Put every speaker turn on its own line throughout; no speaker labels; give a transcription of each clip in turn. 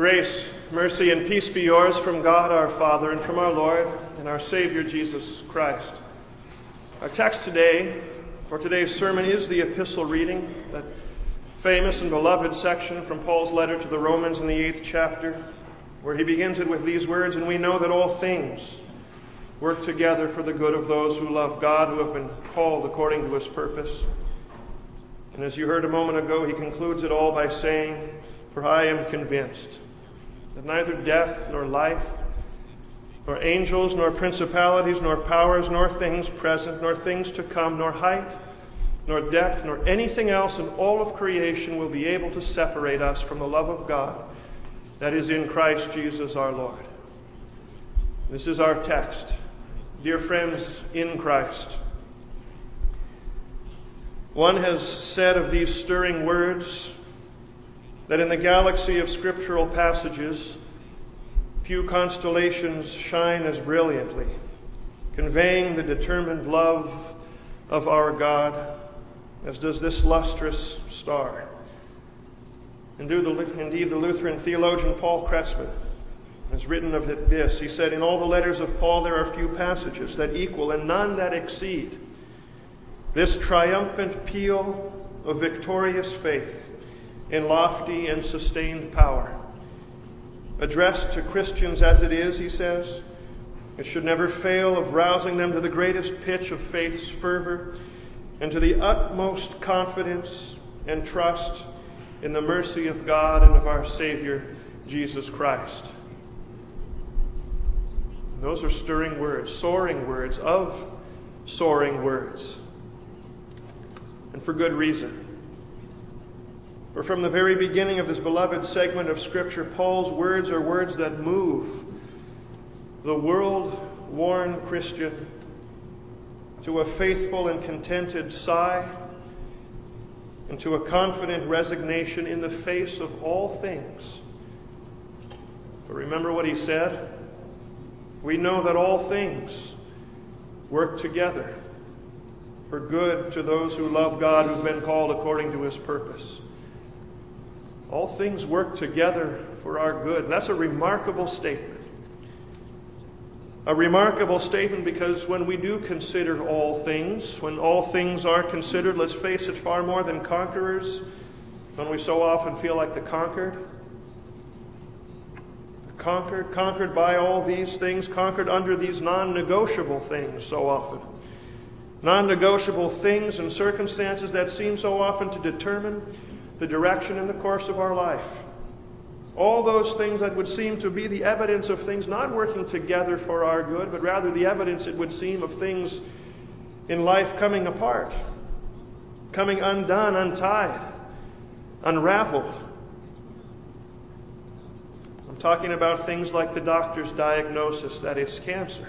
Grace, mercy, and peace be yours from God our Father and from our Lord and our Savior Jesus Christ. Our text today, for today's sermon, is the epistle reading, that famous and beloved section from Paul's letter to the Romans in the eighth chapter, where he begins it with these words And we know that all things work together for the good of those who love God, who have been called according to his purpose. And as you heard a moment ago, he concludes it all by saying, For I am convinced that neither death nor life, nor angels, nor principalities, nor powers, nor things present, nor things to come, nor height, nor depth, nor anything else in all of creation will be able to separate us from the love of God that is in Christ Jesus our Lord. This is our text. Dear friends in Christ, one has said of these stirring words that in the galaxy of scriptural passages, few constellations shine as brilliantly, conveying the determined love of our God as does this lustrous star. Indeed, the Lutheran theologian Paul Kretzmann has written of this. He said, In all the letters of Paul, there are few passages that equal and none that exceed this triumphant peal of victorious faith in lofty and sustained power. Addressed to Christians as it is, he says, it should never fail of rousing them to the greatest pitch of faith's fervor and to the utmost confidence and trust in the mercy of God and of our Savior, Jesus Christ. Those are stirring words, soaring words, of soaring words. And for good reason. For from the very beginning of this beloved segment of Scripture, Paul's words are words that move the world worn Christian to a faithful and contented sigh and to a confident resignation in the face of all things. But remember what he said? We know that all things work together for good to those who love God, who've been called according to his purpose. All things work together for our good. And that's a remarkable statement. A remarkable statement because when we do consider all things, when all things are considered, let's face it, far more than conquerors, when we so often feel like the conquered. Conquered, conquered by all these things, conquered under these non negotiable things so often. Non negotiable things and circumstances that seem so often to determine the direction and the course of our life. All those things that would seem to be the evidence of things not working together for our good, but rather the evidence, it would seem, of things in life coming apart, coming undone, untied, unraveled. I'm talking about things like the doctor's diagnosis that it's cancer,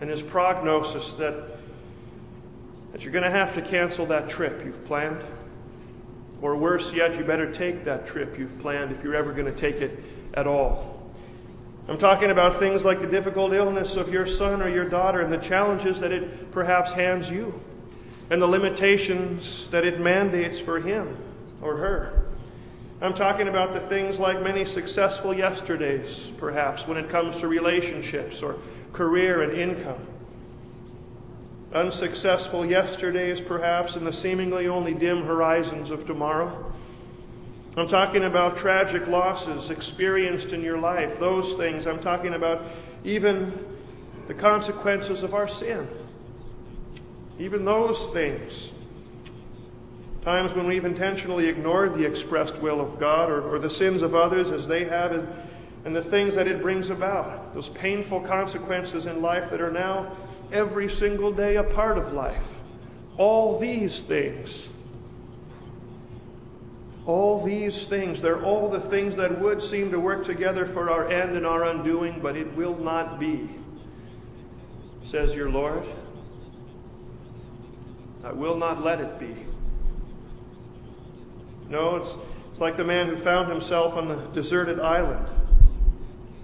and his prognosis that that you're going to have to cancel that trip you've planned. Or worse yet, you better take that trip you've planned if you're ever going to take it at all. I'm talking about things like the difficult illness of your son or your daughter and the challenges that it perhaps hands you, and the limitations that it mandates for him or her. I'm talking about the things like many successful yesterdays, perhaps, when it comes to relationships or career and income unsuccessful yesterdays, perhaps, and the seemingly only dim horizons of tomorrow. I'm talking about tragic losses experienced in your life, those things. I'm talking about even the consequences of our sin. Even those things. Times when we've intentionally ignored the expressed will of God or, or the sins of others as they have, and, and the things that it brings about. Those painful consequences in life that are now every single day a part of life. All these things. All these things, they're all the things that would seem to work together for our end and our undoing, but it will not be, says your Lord. I will not let it be. No, it's, it's like the man who found himself on the deserted island.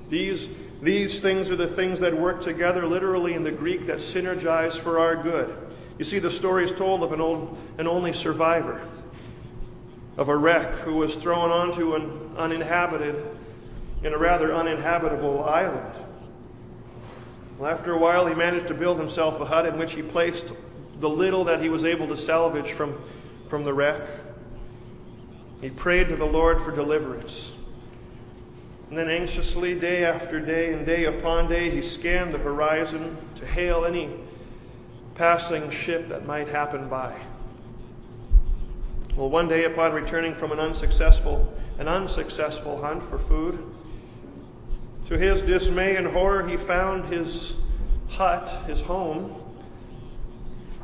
These these things are the things that work together, literally in the Greek, that synergize for our good. You see, the story is told of an, old, an only survivor. of a wreck who was thrown onto an uninhabited, in a rather uninhabitable island. Well, after a while, he managed to build himself a hut in which he placed the little that he was able to salvage from, from the wreck. He prayed to the Lord for deliverance. And then, anxiously, day after day and day upon day, he scanned the horizon to hail any passing ship that might happen by. Well, one day, upon returning from an unsuccessful, an unsuccessful hunt for food, to his dismay and horror, he found his hut, his home,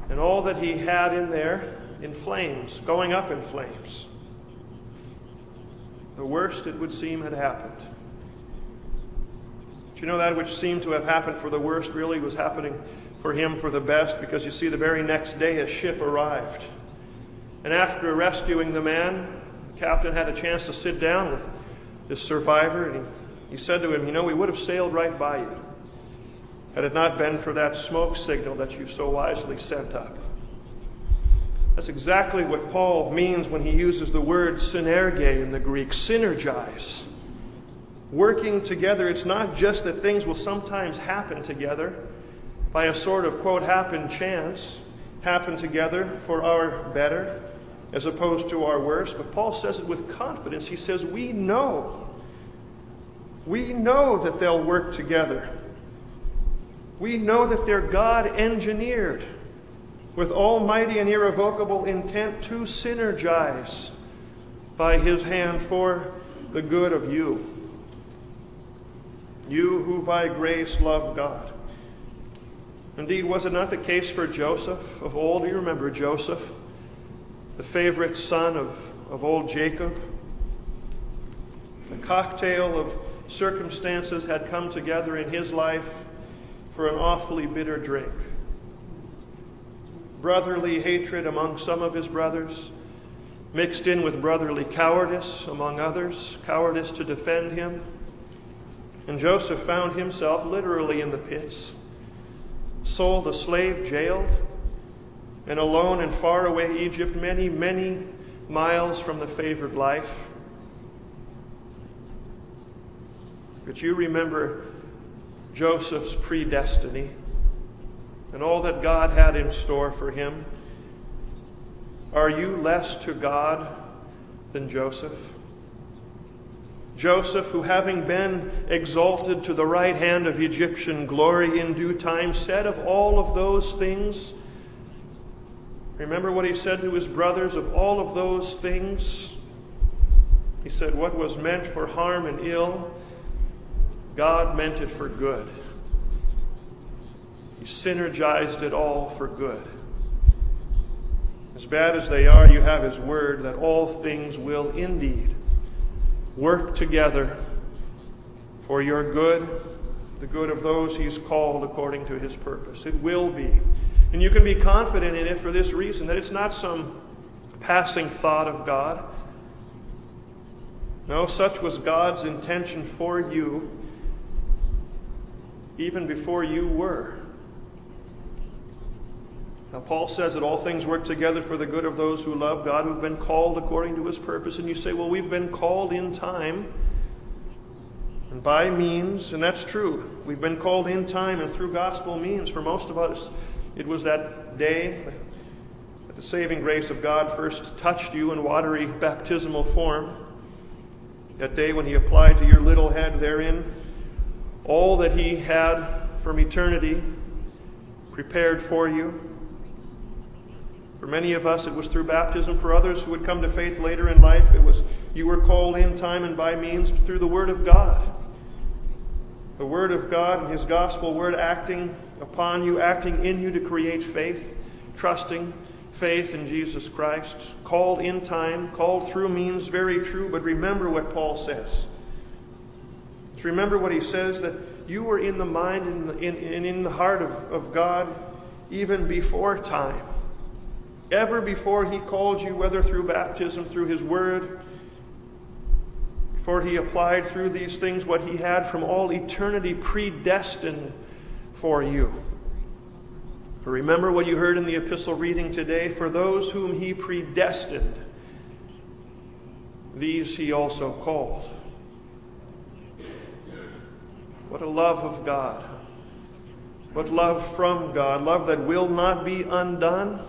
and all that he had in there in flames, going up in flames. The worst, it would seem, had happened. Do you know that which seemed to have happened for the worst really was happening for him for the best? Because you see, the very next day a ship arrived. And after rescuing the man, the captain had a chance to sit down with this survivor, and he, he said to him, You know, we would have sailed right by you had it not been for that smoke signal that you so wisely sent up. That's exactly what Paul means when he uses the word synerge in the Greek, synergize. Working together, it's not just that things will sometimes happen together by a sort of, quote, happen chance, happen together for our better as opposed to our worse. But Paul says it with confidence. He says, We know. We know that they'll work together. We know that they're God engineered with almighty and irrevocable intent to synergize by his hand for the good of you. You who by grace love God. Indeed, was it not the case for Joseph of old? Do you remember Joseph? the favorite son of, of old Jacob. A cocktail of circumstances had come together in his life for an awfully bitter drink. Brotherly hatred among some of his brothers, mixed in with brotherly cowardice among others, cowardice to defend him. And Joseph found himself literally in the pits, sold a slave, jailed and alone in faraway Egypt, many, many miles from the favored life. But you remember Joseph's predestiny and all that God had in store for him. Are you less to God than Joseph? Joseph, who having been exalted to the right hand of Egyptian glory in due time, said of all of those things, Remember what he said to his brothers of all of those things? He said, What was meant for harm and ill, God meant it for good. He synergized it all for good. As bad as they are, you have His word that all things will indeed work together for your good, the good of those He's called according to His purpose. It will be. And you can be confident in it for this reason that it's not some passing thought of God. No, such was God's intention for you even before you were. Now, Paul says that all things work together for the good of those who love God, who've been called according to his purpose. And you say, well, we've been called in time and by means, and that's true. We've been called in time and through gospel means for most of us. It was that day that the saving grace of God first touched you in watery baptismal form. That day when He applied to your little head therein all that He had from eternity prepared for you. For many of us, it was through baptism. For others who would come to faith later in life, it was you were called in time and by means through the Word of God. The Word of God and His gospel word acting upon you, acting in you to create faith, trusting faith in Jesus Christ. Called in time, called through means very true, but remember what Paul says. Just remember what he says that you were in the mind and in, in, in the heart of, of God even before time. Ever before he called you, whether through baptism, through his word, before he applied through these things what he had from all eternity predestined for you. Remember what you heard in the epistle reading today for those whom he predestined, these he also called. What a love of God. What love from God. Love that will not be undone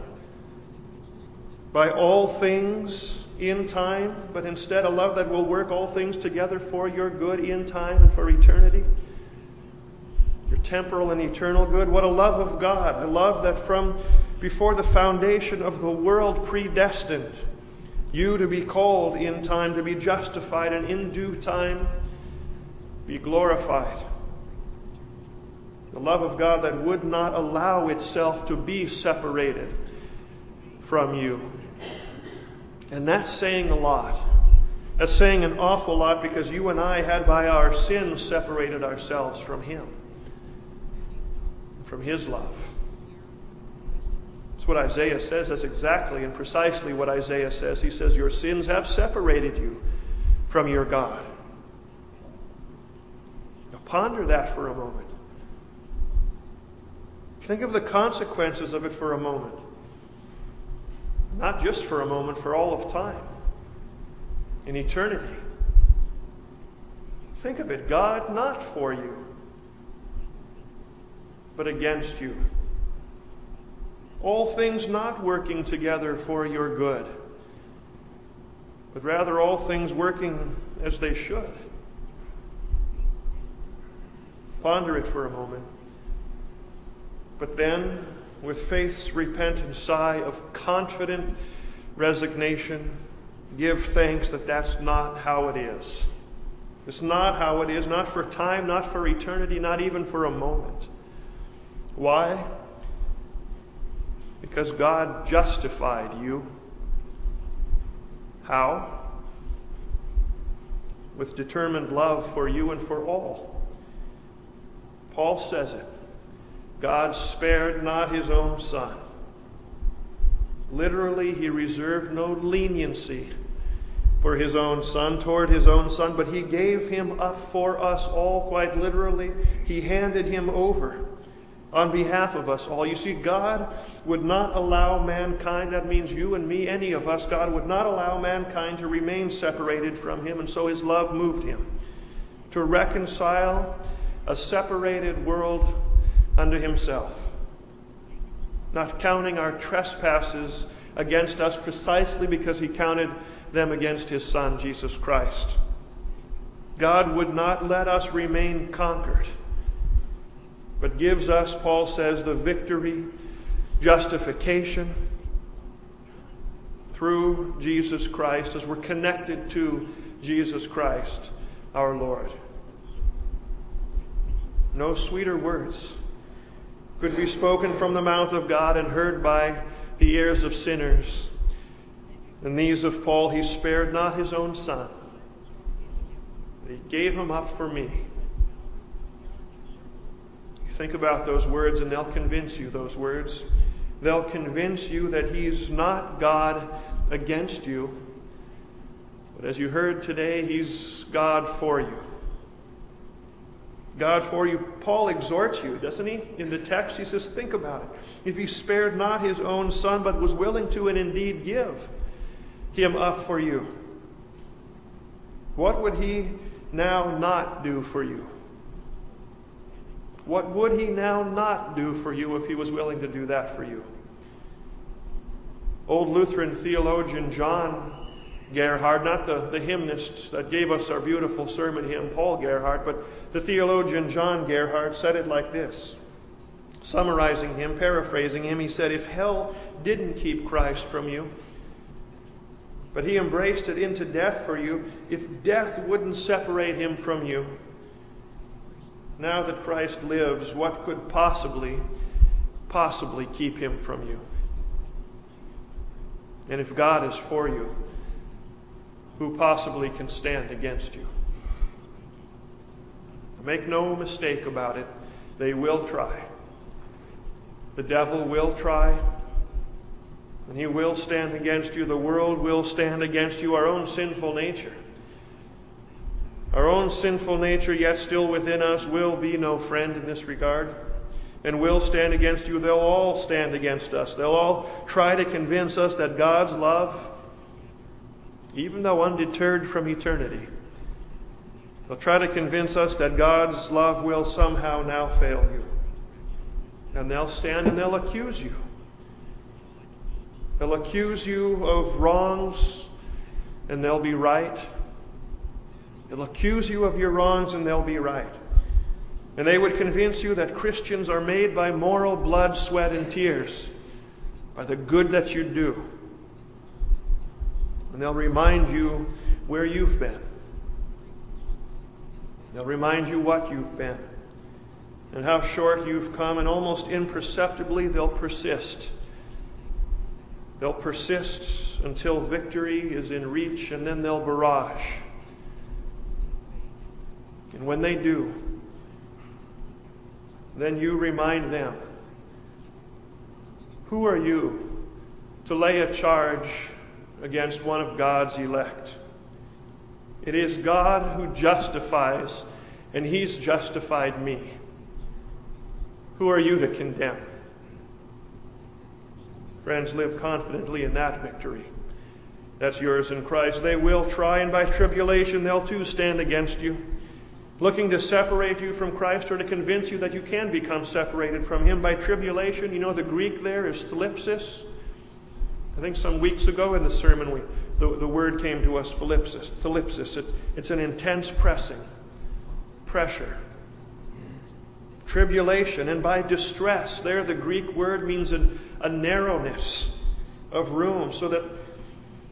by all things in time, but instead a love that will work all things together for your good in time and for eternity. Your temporal and eternal good. What a love of God. A love that from before the foundation of the world predestined you to be called in time, to be justified, and in due time be glorified. The love of God that would not allow itself to be separated from you. And that's saying a lot. That's saying an awful lot because you and I had by our sins separated ourselves from Him, from His love. That's what Isaiah says. That's exactly and precisely what Isaiah says. He says, Your sins have separated you from your God. Now ponder that for a moment. Think of the consequences of it for a moment. Not just for a moment, for all of time, in eternity. Think of it God not for you, but against you. All things not working together for your good, but rather all things working as they should. Ponder it for a moment. But then, with faith's repentant sigh of confident resignation, give thanks that that's not how it is. It's not how it is, not for time, not for eternity, not even for a moment. Why? Because God justified you. How? With determined love for you and for all. Paul says it. God spared not his own son. Literally, he reserved no leniency for his own son, toward his own son, but he gave him up for us all, quite literally. He handed him over on behalf of us all. You see, God would not allow mankind, that means you and me, any of us, God would not allow mankind to remain separated from him, and so his love moved him to reconcile a separated world unto himself, not counting our trespasses against us precisely because he counted them against his Son, Jesus Christ. God would not let us remain conquered, but gives us, Paul says, the victory, justification through Jesus Christ as we're connected to Jesus Christ, our Lord. No sweeter words could be spoken from the mouth of God and heard by the ears of sinners. And these of Paul, he spared not his own son, but he gave him up for me. You think about those words, and they'll convince you, those words. They'll convince you that he's not God against you, but as you heard today, he's God for you. God for you. Paul exhorts you, doesn't he? In the text, he says, Think about it. If he spared not his own son, but was willing to and indeed give him up for you, what would he now not do for you? What would he now not do for you if he was willing to do that for you? Old Lutheran theologian John Gerhard, not the, the hymnist that gave us our beautiful sermon hymn, Paul Gerhardt, but the theologian John Gerhard said it like this. Summarizing him, paraphrasing him, he said, If hell didn't keep Christ from you, but he embraced it into death for you, if death wouldn't separate him from you, now that Christ lives, what could possibly, possibly keep him from you? And if God is for you, who possibly can stand against you. Make no mistake about it, they will try. The devil will try, and he will stand against you. The world will stand against you, our own sinful nature. Our own sinful nature, yet still within us, will be no friend in this regard and will stand against you. They'll all stand against us. They'll all try to convince us that God's love even though undeterred from eternity. They'll try to convince us that God's love will somehow now fail you. And they'll stand and they'll accuse you. They'll accuse you of wrongs, and they'll be right. They'll accuse you of your wrongs, and they'll be right. And they would convince you that Christians are made by moral blood, sweat, and tears, by the good that you do. And they'll remind you where you've been. They'll remind you what you've been and how short you've come, and almost imperceptibly they'll persist. They'll persist until victory is in reach, and then they'll barrage. And when they do, then you remind them Who are you to lay a charge against one of God's elect? It is God who justifies, and He's justified me. Who are you to condemn? Friends, live confidently in that victory. That's yours in Christ. They will try, and by tribulation, they'll too stand against you, looking to separate you from Christ or to convince you that you can become separated from Him. By tribulation, you know the Greek there is thlipsis. I think some weeks ago in the sermon, we, the, the word came to us, thlipsis. thlipsis. It, it's an intense pressing, pressure tribulation, and by distress. There, the Greek word means a, a narrowness of room, so that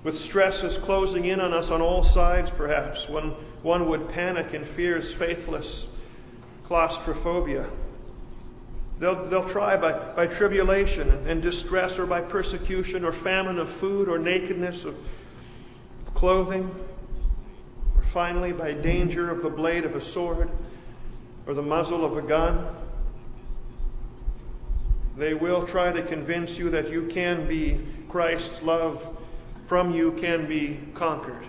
with stresses closing in on us on all sides, perhaps, when one would panic and fears faithless claustrophobia. They'll, they'll try by, by tribulation and distress, or by persecution, or famine of food, or nakedness of clothing, or finally by danger of the blade of a sword or the muzzle of a gun. They will try to convince you that you can be Christ's love from you can be conquered.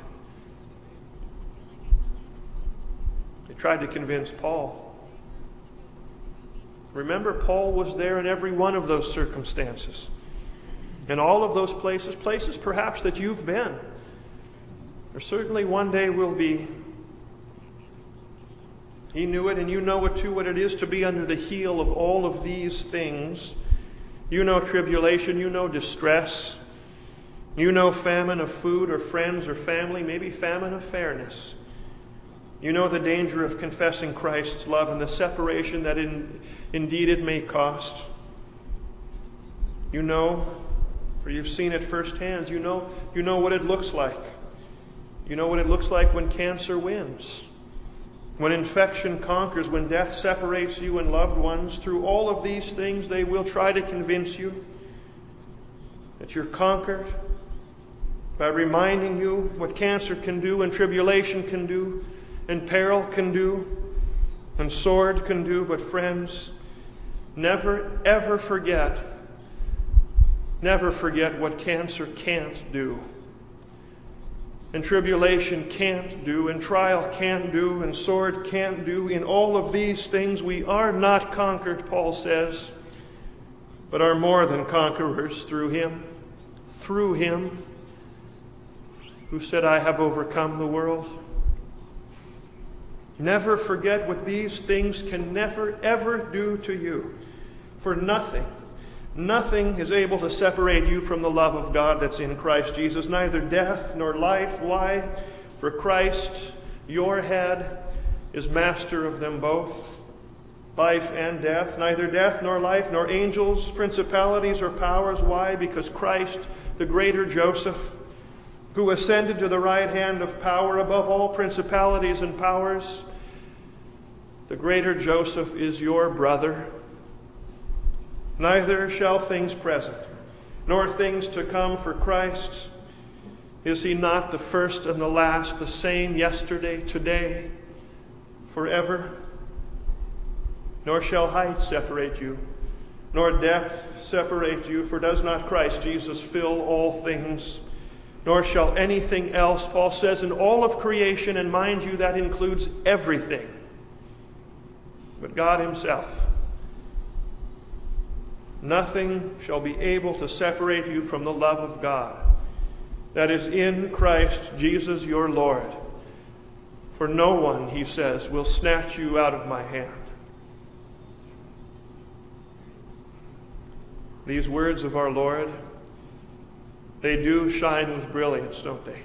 They tried to convince Paul. Remember, Paul was there in every one of those circumstances. In all of those places, places perhaps that you've been. There certainly one day will be he knew it, and you know it too, what it is to be under the heel of all of these things. You know tribulation, you know distress, you know famine of food or friends or family, maybe famine of fairness. You know the danger of confessing Christ's love and the separation that in, indeed it may cost. You know, for you've seen it firsthand, you know, you know what it looks like. You know what it looks like when cancer wins. When infection conquers, when death separates you and loved ones, through all of these things, they will try to convince you that you're conquered by reminding you what cancer can do, and tribulation can do, and peril can do, and sword can do. But, friends, never, ever forget, never forget what cancer can't do and tribulation can't do, and trial can't do, and sword can't do. In all of these things, we are not conquered, Paul says, but are more than conquerors through him. Through him who said, I have overcome the world. Never forget what these things can never, ever do to you. For nothing Nothing is able to separate you from the love of God that's in Christ Jesus, neither death nor life. Why? For Christ, your head, is master of them both, life and death. Neither death nor life, nor angels, principalities, or powers. Why? Because Christ, the greater Joseph, who ascended to the right hand of power above all principalities and powers, the greater Joseph is your brother Neither shall things present, nor things to come for Christ. Is he not the first and the last, the same yesterday, today, forever? Nor shall height separate you, nor depth separate you, for does not Christ Jesus fill all things? Nor shall anything else, Paul says, in all of creation, and mind you, that includes everything, but God Himself Nothing shall be able to separate you from the love of God that is in Christ Jesus your Lord. For no one, he says, will snatch you out of my hand. These words of our Lord, they do shine with brilliance, don't they?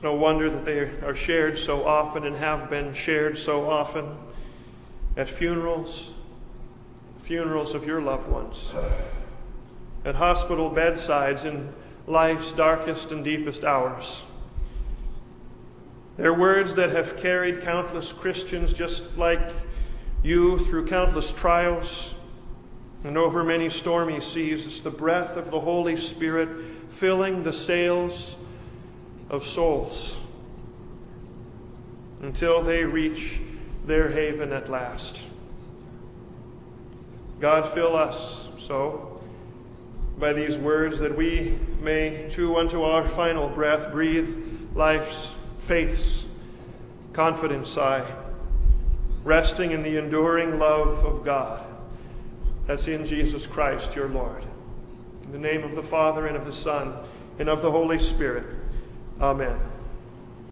It's no wonder that they are shared so often and have been shared so often at funerals, funerals of your loved ones, at hospital bedsides in life's darkest and deepest hours. They're words that have carried countless Christians just like you through countless trials and over many stormy seas. It's the breath of the Holy Spirit filling the sails of souls until they reach their haven at last. God, fill us so by these words that we may, too, unto our final breath, breathe life's, faith's, confidence sigh, resting in the enduring love of God that's in Jesus Christ, your Lord. In the name of the Father, and of the Son, and of the Holy Spirit. Amen.